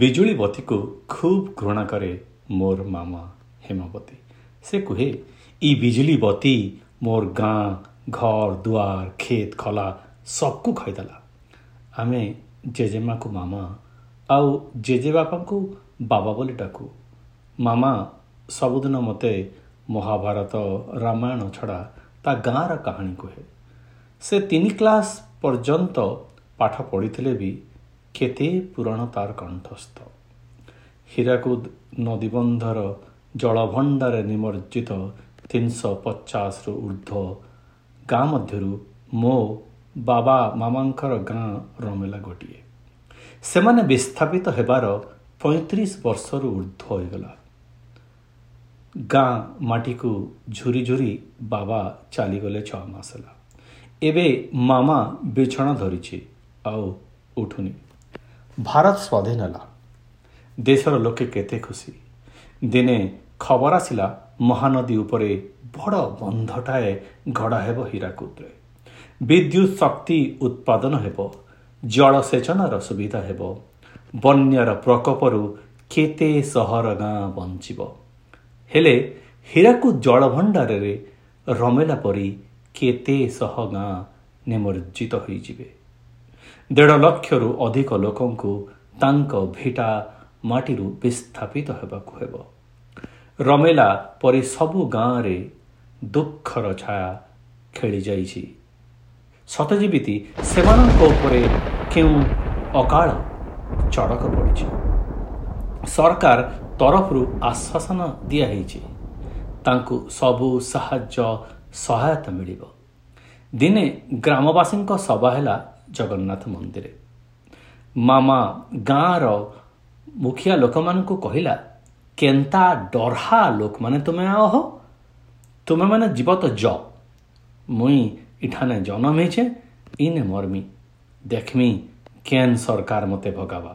ବିଜୁଳି ବତୀକୁ ଖୁବ୍ ଘୃଣା କରେ ମୋର ମାମା ହେମବତୀ। ସେ କୁହେ ଇ ବିଜୁଳି ବତୀ ମୋର ଗାଁ ଘର ଦୁଆର କ୍ଷେତ ଖଲା ସବୁକୁ ଖାଇଦେଲା। ଆମେ ଜେଜେମାକୁ ମାମା ଆଉ ଜେଜେବାପାଙ୍କୁ ବାବା ବୋଲି ଡାକୁ। ମାମା ସବୁଦିନ ମୋତେ ମହାଭାରତ ରାମାୟଣ ଛଡ଼ା ତା ଗାଁର କାହାଣୀ କୁହେ। ସେ ତିନି କ୍ଲାସ୍ ପର୍ଯ୍ୟନ୍ତ ପାଠ ପଢ଼ିଥିଲେ ବି କେତେ ପୁରାଣ ତାର କଣ୍ଠସ୍ଥ। ହୀରାକୁଦ ନଦୀବନ୍ଧର ଜଳଭଣ୍ଡାରେ ନିମଜ୍ଜିତ ତିନିଶହ ପଚାଶରୁ ଉର୍ଦ୍ଧ୍ୱ। ଗାଁ ମଧ୍ୟରୁ ମୋ ବାବା ମାମାଙ୍କର ଗାଁ ରମେଲା ଗୋଟିଏ। ସେମାନେ ବିସ୍ଥାପିତ ହେବାର ପଇଁତିରିଶ ବର୍ଷରୁ ଉର୍ଦ୍ଧ୍ୱ ହୋଇଗଲା। ଗାଁ ମାଟିକୁ ଝୁରି ଝୁରି ବାବା ଚାଲିଗଲେ ଛଅ ମାସ ହେଲା। ଏବେ ମାମା ବିଛଣା ଧରିଛି ଆଉ ଉଠୁନି। ଭାରତ ସ୍ୱାଧୀନ ହେଲା ଦେଶର ଲୋକେ କେତେ ଖୁସି। ଦିନେ ଖବର ଆସିଲା ମହାନଦୀ ଉପରେ ବଡ଼ ବନ୍ଧଟାଏ ଗଢ଼ା ହେବ ହୀରାକୁଦରେ। ବିଦ୍ୟୁତ୍ ଶକ୍ତି ଉତ୍ପାଦନ ହେବ ଜଳସେଚନର ସୁବିଧା ହେବ ବନ୍ୟାର ପ୍ରକୋପରୁ କେତେ ସହର ଗାଁ ବଞ୍ଚିବ। ହେଲେ ହୀରାକୁଦ ଜଳଭଣ୍ଡାରରେ ରମେଲା ପରି କେତେ ଶହ ଗାଁ ନିମଜ୍ଜିତ ହୋଇଯିବେ। ଦେଢ଼ ଲକ୍ଷରୁ ଅଧିକ ଲୋକଙ୍କୁ ତାଙ୍କ ଭିଟା ମାଟିରୁ ବିସ୍ଥାପିତ ହେବାକୁ ହେବ। ରମେଲା ପରି ସବୁ ଗାଁରେ ଦୁଃଖର ଛାୟା ଖେଳିଯାଇଛି। ସତେ ଯେମିତି ସେମାନଙ୍କ ଉପରେ କେଉଁ ଅକାଳ ଚଡ଼କ ପଡ଼ିଛି? ସରକାର ତରଫରୁ ଆଶ୍ୱାସନ ଦିଆହେଇଛି ତାଙ୍କୁ ସବୁ ସାହାଯ୍ୟ ସହାୟତା ମିଳିବ। ଦିନେ ଗ୍ରାମବାସୀଙ୍କ ସଭା ହେଲା ଜଗନ୍ନାଥ ମନ୍ଦିର ମାମା ଗାଁର ମୁଖିଆ ଲୋକମାନଙ୍କୁ କହିଲା କେନ୍ତା ଡରହା ଲୋକମାନେ ତୁମେ ଆହ ତୁମେମାନେ ଯିବ ତ ଜ ମୁଇଁ ଇଠାନେ ଜନମ ହେଇଛେ ଇନେ ମର୍ମି। ଦେଖମି କେନ୍ ସରକାର ମୋତେ ଭଗାବା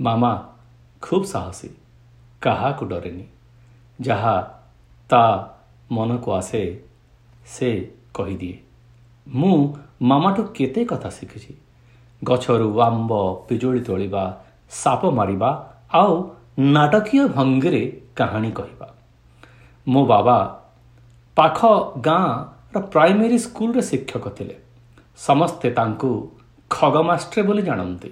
ମାମା ଖୁବ୍ ସାହସୀ କାହାକୁ ଡରେନି। ଯାହା ତା ମନକୁ ଆସେ ସେ କହିଦିଏ ମୁଁ ମାମାଠୁ କେତେ କଥା ଶିଖିଛି? ଗଛରୁ ଆମ୍ବ ପିଜୁଳି ତୋଳିବା ସାପ ମାରିବା ଆଉ ନାଟକୀୟ ଭଙ୍ଗୀରେ କାହାଣୀ କହିବା। ମୋ ବାବା ପାଖ ଗାଁର ପ୍ରାଇମେରୀ ସ୍କୁଲରେ ଶିକ୍ଷକ ଥିଲେ। ସମସ୍ତେ ତାଙ୍କୁ ଖଗ ମାଷ୍ଟ୍ରେ ବୋଲି ଜାଣନ୍ତି।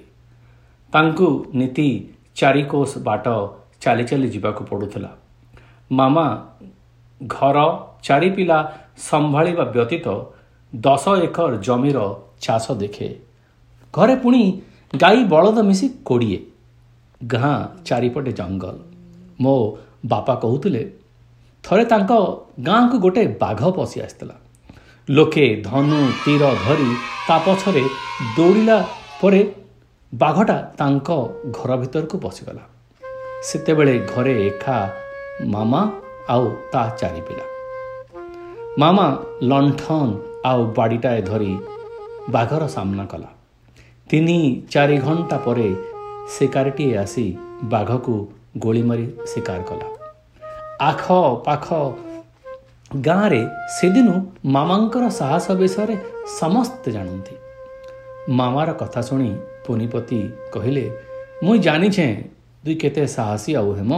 ତାଙ୍କୁ ନୀତି ଚାରିକୋଷ ବାଟ ଚାଲି ଚାଲି ଯିବାକୁ ପଡ଼ୁଥିଲା। ମାମା ଘର ଚାରି ପିଲା ସମ୍ଭାଳିବା ବ୍ୟତୀତ ଦଶ ଏକର ଜମିର ଚାଷ ଦେଖେ। ଘରେ ପୁଣି ଗାଈ ବଳଦ ମିଶି କୋଡ଼ିଏ। ଗାଁ ଚାରିପଟେ ଜଙ୍ଗଲ। ମୋ ବାପା କହୁଥିଲେ ଥରେ ତାଙ୍କ ଗାଁକୁ ଗୋଟେ ବାଘ ପଶି ଆସିଥିଲା। ଲୋକେ ଧନୁ ତୀର ଧରି ତା ପଛରେ ଦୌଡ଼ିଲା ପରେ ବାଘଟା ତାଙ୍କ ଘର ଭିତରକୁ ପଶିଗଲା। ସେତେବେଳେ ଘରେ ଏକା ମାମା ଆଉ ତା ଚାରି ପିଲା ମାମା ଲଣ୍ଠନ ଆଉ ବାଡ଼ିଟାଏ ଧରି ବାଘର ସାମ୍ନା କଲା। ତିନି ଚାରି ଘଣ୍ଟା ପରେ ଶିକାରଟିଏ ଆସି ବାଘକୁ ଗୋଳି ମାରି ଶିକାର କଲା। ଆଖ ପାଖ ଗାଁରେ ସେଦିନୁ ମାମାଙ୍କର ସାହସ ବିଷୟରେ ସମସ୍ତେ ଜାଣନ୍ତି। ମାମାର କଥା ଶୁଣି ପୁନିପତି କହିଲେ ମୁଇଁ ଜାଣିଛେଁ ତୁଇ କେତେ ସାହସୀ ଆଉ ହେମ।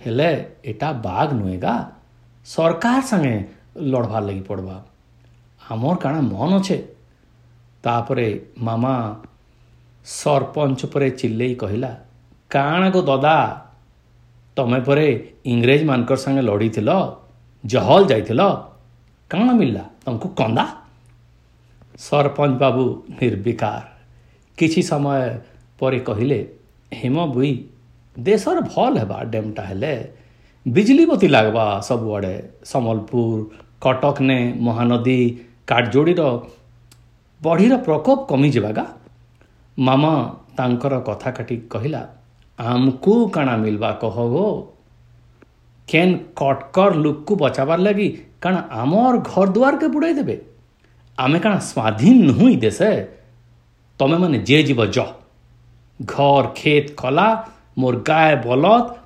ହେଲେ ଏଟା ବାଘ ନୁହେଁ ଗା। ସରକାର ସାଙ୍ଗେ ଲଢ଼ବାର୍ ଲାଗି ପଡ଼ବା। ଆମର୍ କାଣା ମନ ଅଛେ। ତାପରେ ମାମା ସରପଞ୍ଚ ପରେ ଚିଲେଇ କହିଲା କାଣା ଗୋ ଦଦା ତମେ ପରେ ଇଂରେଜମାନଙ୍କର ସାଙ୍ଗେ ଲଢ଼ିଥିଲ ଜହଲ ଯାଇଥିଲ କାଣା ମିଳିଲା ତମକୁ କନ୍ଦା? ସରପଞ୍ଚ ବାବୁ ନିର୍ବିକାର। କିଛି ସମୟ ପରେ କହିଲେ ହେମ ବୁଇ ଦେଶର ଭଲ ହେବା ଡ୍ୟାମ୍ଟା ହେଲେ ବିଜଲି ବତି ଲାଗ୍ବା ସବୁଆଡ଼େ ସମ୍ବଲପୁର କଟକନେ ମହାନଦୀ କାଠଯୋଡ଼ିର ବଢ଼ିର ପ୍ରକୋପ କମିଯିବା ଗା ମାମା ତାଙ୍କର କଥା କାଟି କହିଲା ଆମକୁ କାଣା ମିଲବା କହ ଗୋ କେନ୍ କଟକର ଲୁକକୁ ବଚାବାର ଲାଗି କାଣା ଆମର୍ ଘର ଦୁଆରକେ ବୁଡ଼ାଇ ଦେବେ? ଆମେ କାଣା ସ୍ୱାଧୀନ ନୁହଁ ଇ ଦେଶେ? ତମେମାନେ ଯେ ଯିବ ଜ ଘର କ୍ଷେତ କଲା ମୋର୍ ଗାଏ ବଲଦ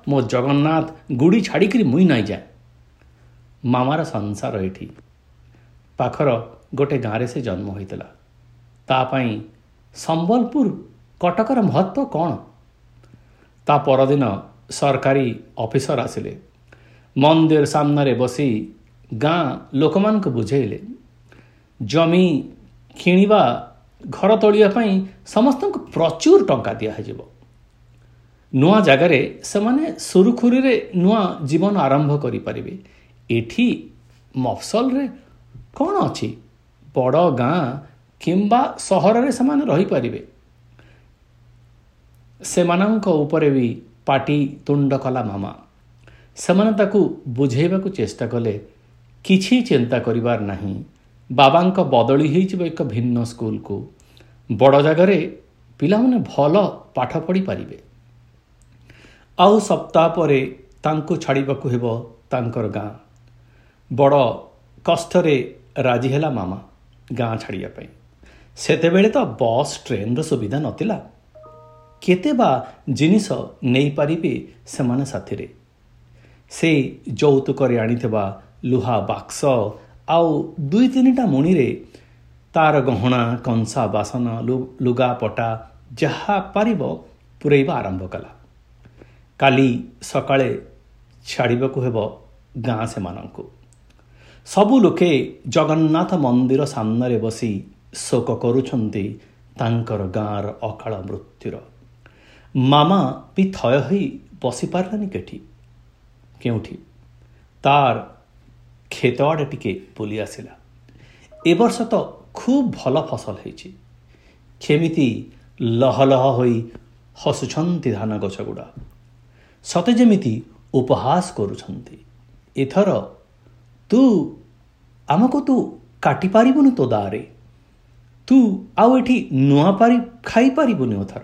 ମୋ ଜଗନ୍ନାଥ ଗୁଡ଼ି ଛାଡ଼ିକିରି ମୁଇଁ ନାଇଁ ଯାଏ ମାମାର ସଂସାର ଏଠି ପାଖର ଗୋଟେ ଗାଁରେ ସେ ଜନ୍ମ ହୋଇଥିଲା। ତା ପାଇଁ ସମ୍ବଲପୁର କଟକର ମହତ୍ଵ କ'ଣ? ତା ପରଦିନ ସରକାରୀ ଅଫିସର ଆସିଲେ। ମନ୍ଦିର ସାମ୍ନାରେ ବସି ଗାଁ ଲୋକମାନଙ୍କୁ ବୁଝେଇଲେ। ଜମି କିଣିବା ଘର ତୋଳିବା ପାଇଁ ସମସ୍ତଙ୍କୁ ପ୍ରଚୁର ଟଙ୍କା ଦିଆଯିବ ନୂଆ ଜାଗାରେ ସେମାନେ ସୁରୁଖୁରୁରେ ନୂଆ ଜୀବନ ଆରମ୍ଭ କରିପାରିବେ। ଏଠି ମଫସଲରେ କ'ଣ ଅଛି? ବଡ଼ ଗାଁ କିମ୍ବା ସହରରେ ସେମାନେ ରହିପାରିବେ। ସେମାନଙ୍କ ଉପରେ ବି ପାଟି ତୁଣ୍ଡ କଲା ମାମା। ସେମାନେ ତାକୁ ବୁଝେଇବାକୁ ଚେଷ୍ଟା କଲେ କିଛି ଚିନ୍ତା କରିବାର ନାହିଁ। ବାବାଙ୍କ ବଦଳି ହୋଇଯିବ ଏକ ଭିନ୍ନ ସ୍କୁଲକୁ। ବଡ଼ ଜାଗାରେ ପିଲାମାନେ ଭଲ ପାଠ ପଢ଼ିପାରିବେ ଆଉ ସପ୍ତାହ ପରେ ତାଙ୍କୁ ଛାଡ଼ିବାକୁ ହେବ ତାଙ୍କର ଗାଁ। ବଡ଼ କଷ୍ଟରେ ରାଜି ହେଲା ମାମା ଗାଁ ଛାଡ଼ିବା ପାଇଁ। ସେତେବେଳେ ତ ବସ୍ ଟ୍ରେନ୍ର ସୁବିଧା ନଥିଲା। କେତେ ବା ଜିନିଷ ନେଇପାରିବେ ସେମାନେ ସାଥିରେ। ସେ ଯୌତୁକରେ ଆଣିଥିବା ଲୁହା ବାକ୍ସ ଆଉ ଦୁଇ ତିନିଟା ମୁଣିରେ ତାର ଗହଣା କଂସା ବାସନ ଲୁଗାପଟା ଯାହା ପାରିବ ପୂରେଇବା ଆରମ୍ଭ କଲା। କାଲି ସକାଳେ ଛାଡ଼ିବାକୁ ହେବ ଗାଁ ସେମାନଙ୍କୁ। ସବୁ ଲୋକେ ଜଗନ୍ନାଥ ମନ୍ଦିର ସାମ୍ନାରେ ବସି ଶୋକ କରୁଛନ୍ତି ତାଙ୍କର ଗାଁର ଅକାଳ ମୃତ୍ୟୁର। ମାମା ବି ଥୟ ହୋଇ ବସିପାରିଲାନି କେଠି? କେଉଁଠି? ତାର କ୍ଷେତ ଆଡ଼େ ଟିକେ ବୁଲି ଆସିଲା। ଏ ବର୍ଷ ତ ଖୁବ୍ ଭଲ ଫସଲ ହେଇଛି। କେମିତି ଲହଲହ ହୋଇ ହସୁଛନ୍ତି ଧାନ ଗଛ ଗୁଡ଼ା ସତେ ଯେମିତି ଉପହାସ କରୁଛନ୍ତି। ଏଥର ତୁ ଆମକୁ ତୁ କାଟିପାରିବୁନି ତୋ ଦାରେ ତୁ ଆଉ ଏଠି ନୂଆ ପାରି ଖାଇପାରିବୁନି ଏଥର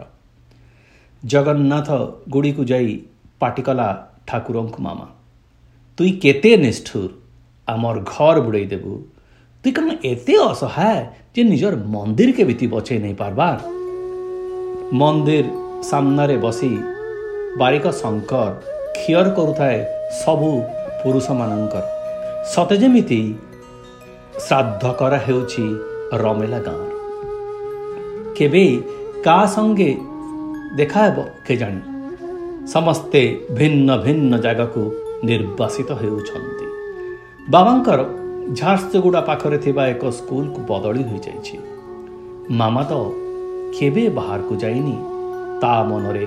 ଜଗନ୍ନାଥ ଗୁଡ଼ିକୁ ଯାଇ ପାଟିକଲା ଠାକୁରଙ୍କୁ ମାମା ତୁଇ କେତେ ନିଷ୍ଠୁର ଆମର ଘର ବୁଡ଼େଇ ଦେବୁ ତୁଇ କ'ଣ ଏତେ ଅସହାୟ ଯେ ନିଜର ମନ୍ଦିର କେମିତି ବଚେଇ ନେଇ ପାରବାର ମନ୍ଦିର ସାମ୍ନାରେ ବସି ବାରିକ ଶଙ୍କର ଖିଅର କରୁଥାଏ ସବୁ ପୁରୁଷମାନଙ୍କର ସତେ ଯେମିତି ଶ୍ରାଦ୍ଧ କରା ହେଉଛି ରମେଲା ଗାଁର କେବେ କାହା ସଙ୍ଗେ ଦେଖା ହେବ କେଜାଣି? ସମସ୍ତେ ଭିନ୍ନ ଭିନ୍ନ ଜାଗାକୁ ନିର୍ବାସିତ ହେଉଛନ୍ତି। ବାବାଙ୍କର ଝାରସୁଗୁଡ଼ା ପାଖରେ ଥିବା ଏକ ସ୍କୁଲକୁ ବଦଳି ହୋଇଯାଇଛି। ମାମା ତ କେବେ ବାହାରକୁ ଯାଇନି ତା ମନରେ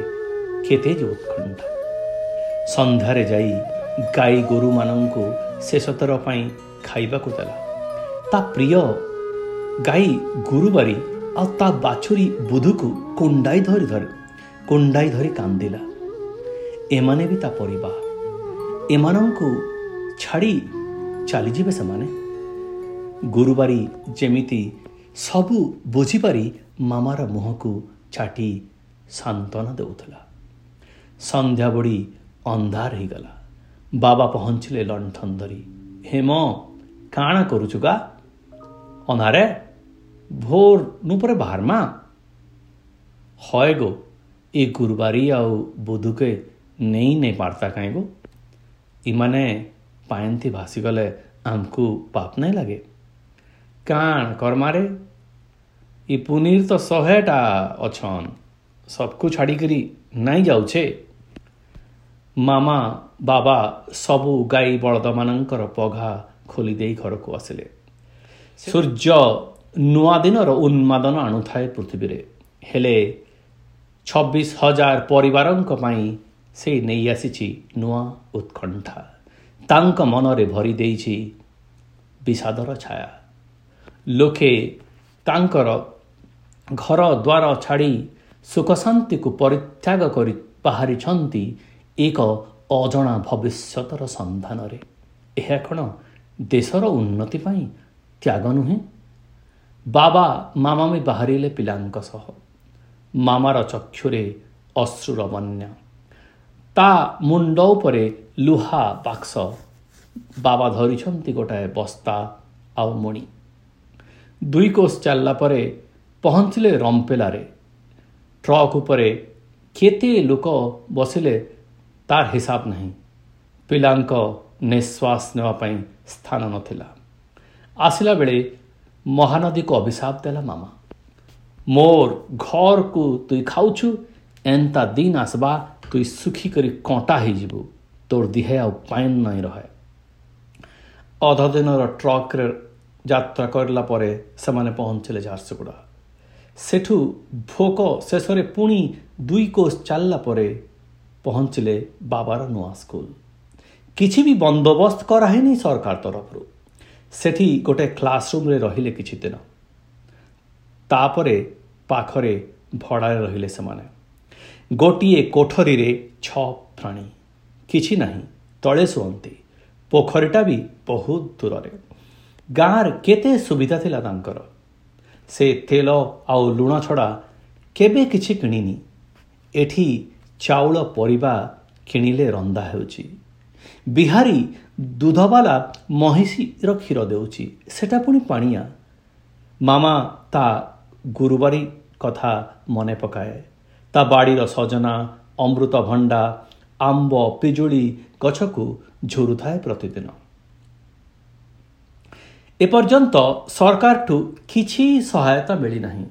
କେତେ ଯେ ଉତ୍କଣ୍ଠା ସନ୍ଧ୍ୟାରେ ଯାଇ ଗାଈ ଗୋରୁମାନଙ୍କୁ ଶେଷଥର ପାଇଁ ଖାଇବାକୁ ଦେଲା। ତା ପ୍ରିୟ ଗାଈ ଗୁରୁବାରୀ ଆଉ ତା ବାଛୁରୀ ବୁଧୁକୁ କୁଣ୍ଡାଇ ଧରି ଧରି କୁଣ୍ଡାଇ ଧରି କାନ୍ଦିଲା। ଏମାନେ ବି ତା ପରିବାର। ଏମାନଙ୍କୁ ଛାଡ଼ି ଚାଲିଯିବେ ସେମାନେ। ଗୁରୁବାରୀ ଯେମିତି ସବୁ ବୁଝିପାରି ମାମାର ମୁହଁକୁ ଛାଟି ସାନ୍ତ୍ୱନା ଦେଉଥିଲା। ସନ୍ଧ୍ୟା ବୁଡ଼ି ଅନ୍ଧାର ହେଇଗଲା। ବାବା ପହଞ୍ଚିଲେ ଲଣ୍ଠନ ଧରି ହେମ କାଣା କରୁଛୁ ଗା ଅନ୍ଧାରେ ଭୋର ନୁ ପରେ ବାହାରମା ହଏ ଗୋ ଏ ଗୁରୁବାରୀ ଆଉ ବୁଧୁକେ ନେଇ ନେଇ ପାର୍ତା କାହିଁ ଗୋ? ଇମାନେ ପାଏନ୍ତି ଭାସିଗଲେ ଆମକୁ ପାପ ନାଇଁ ଲାଗେ। କାଣ କର୍ମାରେ? ଇ ପୁନିର ତ ଶହେଟା ଅଛନ୍ ସବକୁ ଛାଡ଼ିକରି ନାଇଁ ଯାଉଛେ? ମାମା ବାବା ସବୁ ଗାଈ ବଳଦମାନଙ୍କର ପଘା ଖୋଲି ଦେଇ ଘରକୁ ଆସିଲେ। ସୂର୍ଯ୍ୟ ନୂଆ ଦିନର ଉନ୍ମାଦନ ଆଣୁଥାଏ ପୃଥିବୀରେ। ହେଲେ ଛବିଶ ହଜାର ପରିବାରଙ୍କ ପାଇଁ ସେ ନେଇ ଆସିଛି ନୂଆ ଉତ୍କଣ୍ଠା। ତାଙ୍କ ମନରେ ଭରି ଦେଇଛି ବିଷାଦର ଛାୟା। ଲୋକେ ତାଙ୍କର ଘର ଦ୍ୱାର ଛାଡ଼ି ସୁଖଶାନ୍ତିକୁ ପରିତ୍ୟାଗ କରି ବାହାରିଛନ୍ତି ଏକ ଅଜଣା ଭବିଷ୍ୟତର ସନ୍ଧାନରେ। ଏହା କ'ଣ ଦେଶର ଉନ୍ନତି ପାଇଁ ତ୍ୟାଗ ନୁହେଁ? ବାବା ମାମାମି ବାହାରିଲେ ପିଲାଙ୍କ ସହ। ମାମାର ଚକ୍ଷୁରେ ଅଶ୍ରୁର ବନ୍ୟା। ତା ମୁଣ୍ଡ ଉପରେ ଲୁହା ବାକ୍ସ। ବାବା ଧରିଛନ୍ତି ଗୋଟାଏ ବସ୍ତା ଆଉ ମୁଣି। ଦୁଇ କୋଷ ଚାଲିଲା ପରେ ପହଞ୍ଚିଲେ ରମ୍ପେଲାରେ। ଟ୍ରକ୍ ଉପରେ କେତେ ଲୋକ ବସିଲେ ତାର ହିସାବ ନାହିଁ ପିଲାଙ୍କ ନିଶ୍ୱାସ ନେବା ପାଇଁ ସ୍ଥାନ ନଥିଲା ଆସିଲା ବେଳେ ମହାନଦୀକୁ ଅଭିଶାପ ଦେଲା ମାମା ମୋର ଘରକୁ ତୁଇ ଖାଉଛୁ ଏନ୍ତା ଦିନ ଆସବା ତୁଇ ଶୁଖିକରି କଣ୍ଟା ହେଇଯିବୁ ତୋର ଦିହେ ଆଉ ପାଏନ୍ ନାଇଁ ରହେ ଅଧ ଦିନର ଟ୍ରକ୍ରେ ଯାତ୍ରା କରିଲା ପରେ ସେମାନେ ପହଞ୍ଚିଲେ ଝାରସୁଗୁଡ଼ା ସେଠୁ ଭୋକ ଶେଷରେ ପୁଣି ଦୁଇ କୋଷ ଚାଲିଲା ପରେ ପହଞ୍ଚିଲେ ବାବାର ନୂଆ ସ୍କୁଲ କିଛି ବି ବନ୍ଦୋବସ୍ତ କରାହେଇନି ସରକାର ତରଫରୁ ସେଠି ଗୋଟେ କ୍ଲାସରୁମ୍ରେ ରହିଲେ କିଛି ଦିନ ତାପରେ ପାଖରେ ଭଡ଼ାରେ ରହିଲେ ସେମାନେ ଗୋଟିଏ କୋଠରୀରେ ଛଅ ପ୍ରାଣୀ କିଛି ନାହିଁ ତଳେ ଶୁଅନ୍ତି ପୋଖରୀଟା ବି ବହୁତ ଦୂରରେ। ଗାଁରେ କେତେ ସୁବିଧା ଥିଲା ତାଙ୍କର। ସେ ତେଲ ଆଉ ଲୁଣ ଛଡ଼ା କେବେ କିଛି କିଣିନି। ଏଠି ଚାଉଳ ପରିବା କିଣିଲେ ରନ୍ଧା ହେଉଛି। ବିହାରୀ ଦୁଧବାଲା ମହିଷୀର କ୍ଷୀର ଦେଉଛି। ସେଟା ପୁଣି ପାଣିଆ। ମାମା ତା ଗୁରୁବାରୀ କଥା ମନେ ପକାଏ। ତା ବାଡ଼ିର ସଜନା ଅମୃତଭଣ୍ଡା ଆମ୍ବ ପିଜୁଳି ଗଛକୁ ଝୁରୁଥାଏ ପ୍ରତିଦିନ। ଏପର୍ଯ୍ୟନ୍ତ ସରକାରଠୁ କିଛି ସହାୟତା ମିଳିନାହିଁ।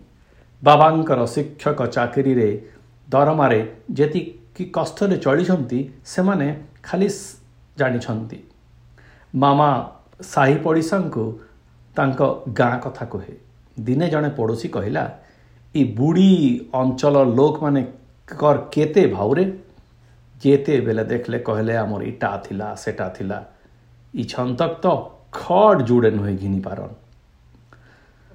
ବାବାଙ୍କର ଶିକ୍ଷକ ଚାକିରିରେ ଦରମାରେ ଯେତିକି କଷ୍ଟରେ ଚଳିଛନ୍ତି ସେମାନେ ଖାଲି ଜାଣିଛନ୍ତି। ମାମା ସାହି ପଡ଼ିଶାଙ୍କୁ ତାଙ୍କ ଗାଁ କଥା କୁହେ। ଦିନେ ଜଣେ ପଡ଼ୋଶୀ କହିଲା ଏ ବୁଢ଼ୀ ଅଞ୍ଚଳ ଲୋକମାନେ କେତେ ଭାଉରେ? ଯେତେବେଳେ ଦେଖିଲେ କହିଲେ ଆମର ଇଟା ଥିଲା ସେଟା ଥିଲା। ଇ ଛନ୍ତକ ତ ଖଡ଼ ଯୋଡ଼େ ନୁହେଁ ଘିନି ପାରନ୍।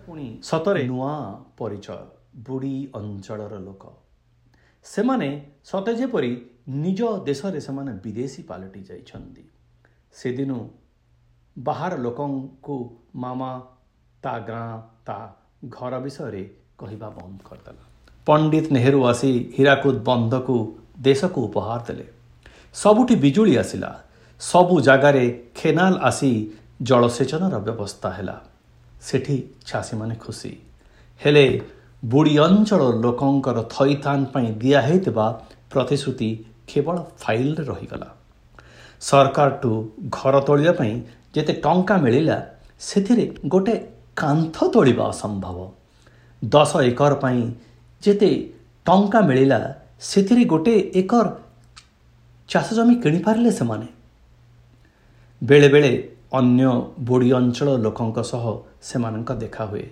ପୁଣି ସତରେ ନୂଆ ପରିଚୟ। ବୁଢ଼ୀ ଅଞ୍ଚଳର ଲୋକ। ସେମାନେ ସତେ ଯେପରି ନିଜ ଦେଶରେ ସେମାନେ ବିଦେଶୀ ପାଲଟି ଯାଇଛନ୍ତି। ସେଦିନୁ ବାହାର ଲୋକଙ୍କୁ ମାମା ତା ଗାଁ ତା ଘର ବିଷୟରେ କହିବା ବନ୍ଦ କରିଦେଲା। ପଣ୍ଡିତ ନେହେରୁ ଆସି ହୀରାକୁଦ ବନ୍ଧକୁ ଦେଶକୁ ଉପହାର ଦେଲେ। ସବୁଠି ବିଜୁଳି ଆସିଲା। ସବୁ ଜାଗାରେ ଖେନାଲ ଆସି ଜଳସେଚନର ବ୍ୟବସ୍ଥା ହେଲା। ସେଠି ଚାଷୀମାନେ ଖୁସି। ହେଲେ ବୁଢ଼ୀ ଅଞ୍ଚଳ ଲୋକଙ୍କର ଥଇଥାନ ପାଇଁ ଦିଆହେଇଥିବା ପ୍ରତିଶ୍ରୁତି କେବଳ ଫାଇଲରେ ରହିଗଲା। ସରକାରଠୁ ଘର ତୋଳିବା ପାଇଁ ଯେତେ ଟଙ୍କା ମିଳିଲା ସେଥିରେ ଗୋଟେ କାନ୍ଥ ତୋଳିବା ଅସମ୍ଭବ। ଦଶ ଏକର ପାଇଁ ଯେତେ ଟଙ୍କା ମିଳିଲା ସେଥିରେ ଗୋଟେ ଏକର ଚାଷ ଜମି କିଣିପାରିଲେ ସେମାନେ। ବେଳେବେଳେ ଅନ୍ୟ ବୁଢ଼ୀ ଅଞ୍ଚଳ ଲୋକଙ୍କ ସହ ସେମାନଙ୍କ ଦେଖା ହୁଏ।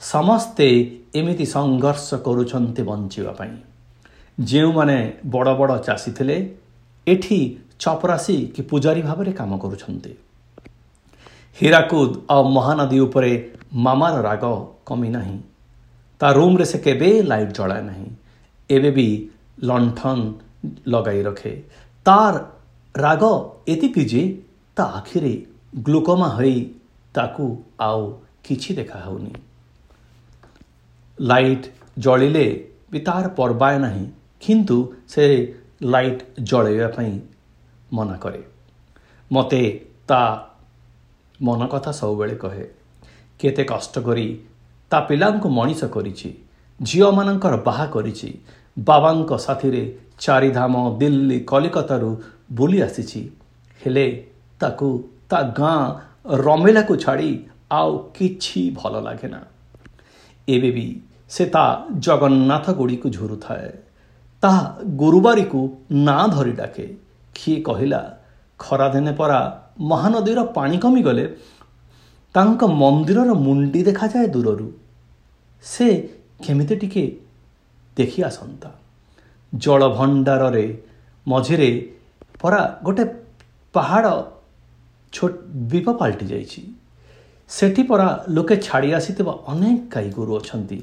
ସମସ୍ତେ ଏମିତି ସଂଘର୍ଷ କରୁଛନ୍ତି ବଞ୍ଚିବା ପାଇଁ। ଯେଉଁମାନେ ବଡ଼ ବଡ଼ ଚାଷୀ ଥିଲେ ଏଠି ଚପରାସୀ କି ପୂଜାରୀ ଭାବରେ କାମ କରୁଛନ୍ତି। ହୀରାକୁଦ ଆଉ ମହାନଦୀ ଉପରେ ମାମାର ରାଗ କମି ନାହିଁ। ତା ରୁମ୍ରେ ସେ କେବେ ଲାଇଟ୍ ଜଳାଏ ନାହିଁ। ଏବେ ବି ଲଣ୍ଠନ ଲଗାଇ ରଖେ। ତାର ରାଗ ଏତିକି ଯେ ତା ଆଖିରେ ଗ୍ଲୁକୋମା ହୋଇ ତାକୁ ଆଉ କିଛି ଦେଖା ହେଉନି। ଲାଇଟ୍ ଜଳିଲେ ବି ତାର ପର୍ବାଏ ନାହିଁ କିନ୍ତୁ ସେ ଲାଇଟ୍ ଜଳାଇବା ପାଇଁ ମନା କରେ। ମୋତେ ତା ମନ କଥା ସବୁବେଳେ କହେ। କେତେ କଷ୍ଟ କରି ତା ପିଲାଙ୍କୁ ମଣିଷ କରିଛି ଝିଅମାନଙ୍କର ବାହା କରିଛି ବାବାଙ୍କ ସାଥିରେ ଚାରିଧାମ ଦିଲ୍ଲୀ କଲିକତାରୁ ବୁଲି ଆସିଛି। ହେଲେ ତାକୁ ତା ଗାଁ ରମିଲାକୁ ଛାଡ଼ି ଆଉ କିଛି ଭଲ ଲାଗେ ନା ଏବେ ବି ସେ ତା ଜଗନ୍ନାଥ ଗୁଡ଼ିକୁ ଝୁରୁଥାଏ। ତାହା ଗୁରୁବାରୀକୁ ନାଁ ଧରି ଡାକେ। କିଏ କହିଲା ଖରାଦିନେ ପରା ମହାନଦୀର ପାଣି କମିଗଲେ। ତାଙ୍କ ମନ୍ଦିରର ମୁଣ୍ଡି ଦେଖାଯାଏ ଦୂରରୁ। ସେ କେମିତି ଟିକେ ଦେଖି ଆସନ୍ତା। ଜଳଭଣ୍ଡାରରେ ମଝିରେ ପରା ଗୋଟେ ପାହାଡ଼ ଛୋଟ ଦ୍ୱୀପ ପାଲଟି ଯାଇଛି ସେଠି ପରା ଲୋକେ ଛାଡ଼ି ଆସିଥିବା ଅନେକ ଗାଈ ଗୋରୁ ଅଛନ୍ତି।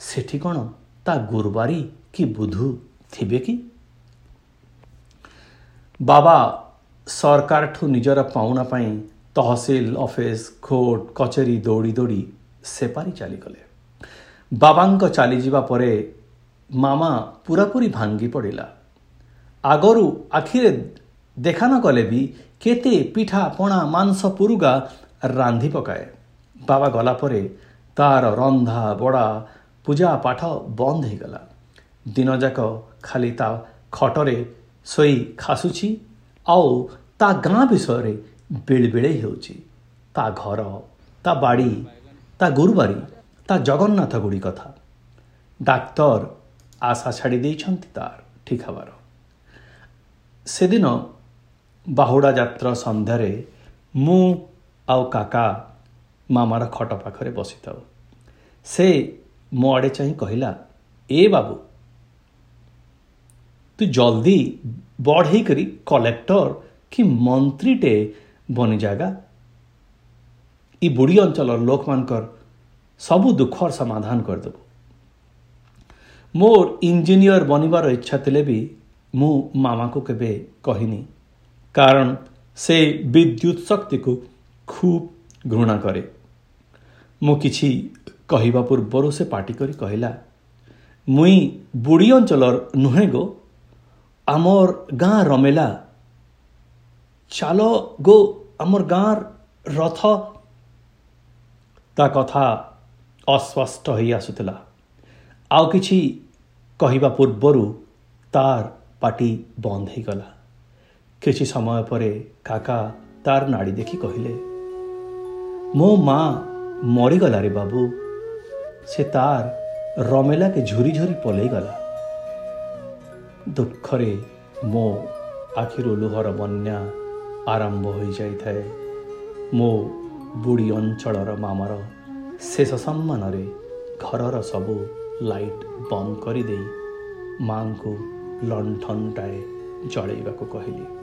ସେଠି କ'ଣ ତା ଗୁରୁବାରୀ କି ବୁଧୁ ଥିବେ କି? ବାବା ସରକାରଠୁ ନିଜର ପାଉଣା ପାଇଁ ତହସିଲ ଅଫିସ କୋର୍ଟ କଚେରୀ ଦୌଡ଼ି ଦୌଡ଼ି ସେପାରି ଚାଲିଗଲେ। ବାବାଙ୍କ ଚାଲିଯିବା ପରେ ମାମା ପୁରାପୁରି ଭାଙ୍ଗି ପଡ଼ିଲା। ଆଗରୁ ଆଖିରେ ଦେଖା ନ କଲେ ବି କେତେ ପିଠା ପଣା ମାଂସ ପୁରୁଗା ରାନ୍ଧି ପକାଏ। ବାବା ଗଲା ପରେ ତାର ରନ୍ଧା ବଡ଼ା ପୂଜା ପାଠ ବନ୍ଦ ହେଇଗଲା। ଦିନଯାକ ଖାଲି ତା ଖଟରେ ଶୋଇ ଖାସୁଛି ଆଉ ତା ଗାଁ ବିଷୟରେ ବେଳେବେଳେ ହେଉଛି। ତା ଘର ତା ବାଡ଼ି ତା ଗୁରୁବାରୀ ତା ଜଗନ୍ନାଥ ଗୁଡ଼ି କଥା। ଡାକ୍ତର ଆଶା ଛାଡ଼ି ଦେଇଛନ୍ତି ତାର ଠିକ୍ ହେବାର। ସେଦିନ ବାହୁଡ଼ା ଯାତ୍ରା ସନ୍ଧ୍ୟାରେ ମୁଁ ଆଉ କାକା ମାମାର ଖଟ ପାଖରେ ବସିଥାଉ। ସେ ମୋ ଆଡ଼େ ଚାହିଁ କହିଲା ଏ ବାବୁ ତୁ ଜଲ୍ଦି ବଡ଼ ହେଇକରି କଲେକ୍ଟର କି ମନ୍ତ୍ରୀଟେ ବନି ଜାଗା। ଇ ବୁଢ଼ୀ ଅଞ୍ଚଳର ଲୋକମାନଙ୍କର ସବୁ ଦୁଃଖର ସମାଧାନ କରିଦେବୁ। ମୋର ଇଞ୍ଜିନିୟର ବନିବାର ଇଚ୍ଛା ଥିଲେ ବି ମୁଁ ମାମାକୁ କେବେ କହିନି। କାରଣ ସେ ବିଦ୍ୟୁତ ଶକ୍ତିକୁ ଖୁବ୍ ଘୃଣା କରେ ମୁଁ କିଛି କହିବା ପୂର୍ବରୁ ସେ ପାଟି କରି କହିଲା ମୁଇଁ ବୁଢ଼ୀ ଅଞ୍ଚଳର ନୁହେଁ ଗୋ ଆମର ଗାଁ ରମେଲା। ଚାଲ ଗୋ ଆମର ଗାଁର ରଥ ତା କଥା ଅସ୍ପଷ୍ଟ ହୋଇ ଆସୁଥିଲା। ଆଉ କିଛି କହିବା ପୂର୍ବରୁ ତାର ପାଟି ବନ୍ଦ ହେଇଗଲା। କିଛି ସମୟ ପରେ କାକା ତାର ନାଡ଼ି ଦେଖି କହିଲେ ମୋ ମା ମରିଗଲା ରେ ବାବୁ। ସେ ତାର ରମେଲାକେ ଝୁରି ଝୁରି ପଲେଇଗଲା। ଦୁଃଖରେ ମୋ ଆଖିରୁ ଲୁହର ବନ୍ୟା ଆରମ୍ଭ ହୋଇଯାଇଥାଏ। ମୋ ବୁଢ଼ୀ ଅଞ୍ଚଳର ମାମାର ଶେଷ ସମ୍ମାନରେ ଘରର ସବୁ ଲାଇଟ୍ ବନ୍ଦ କରିଦେଇ ମାଙ୍କୁ ଲଣ୍ଠନଟାଏ ଜଳେଇବାକୁ କହିଲି।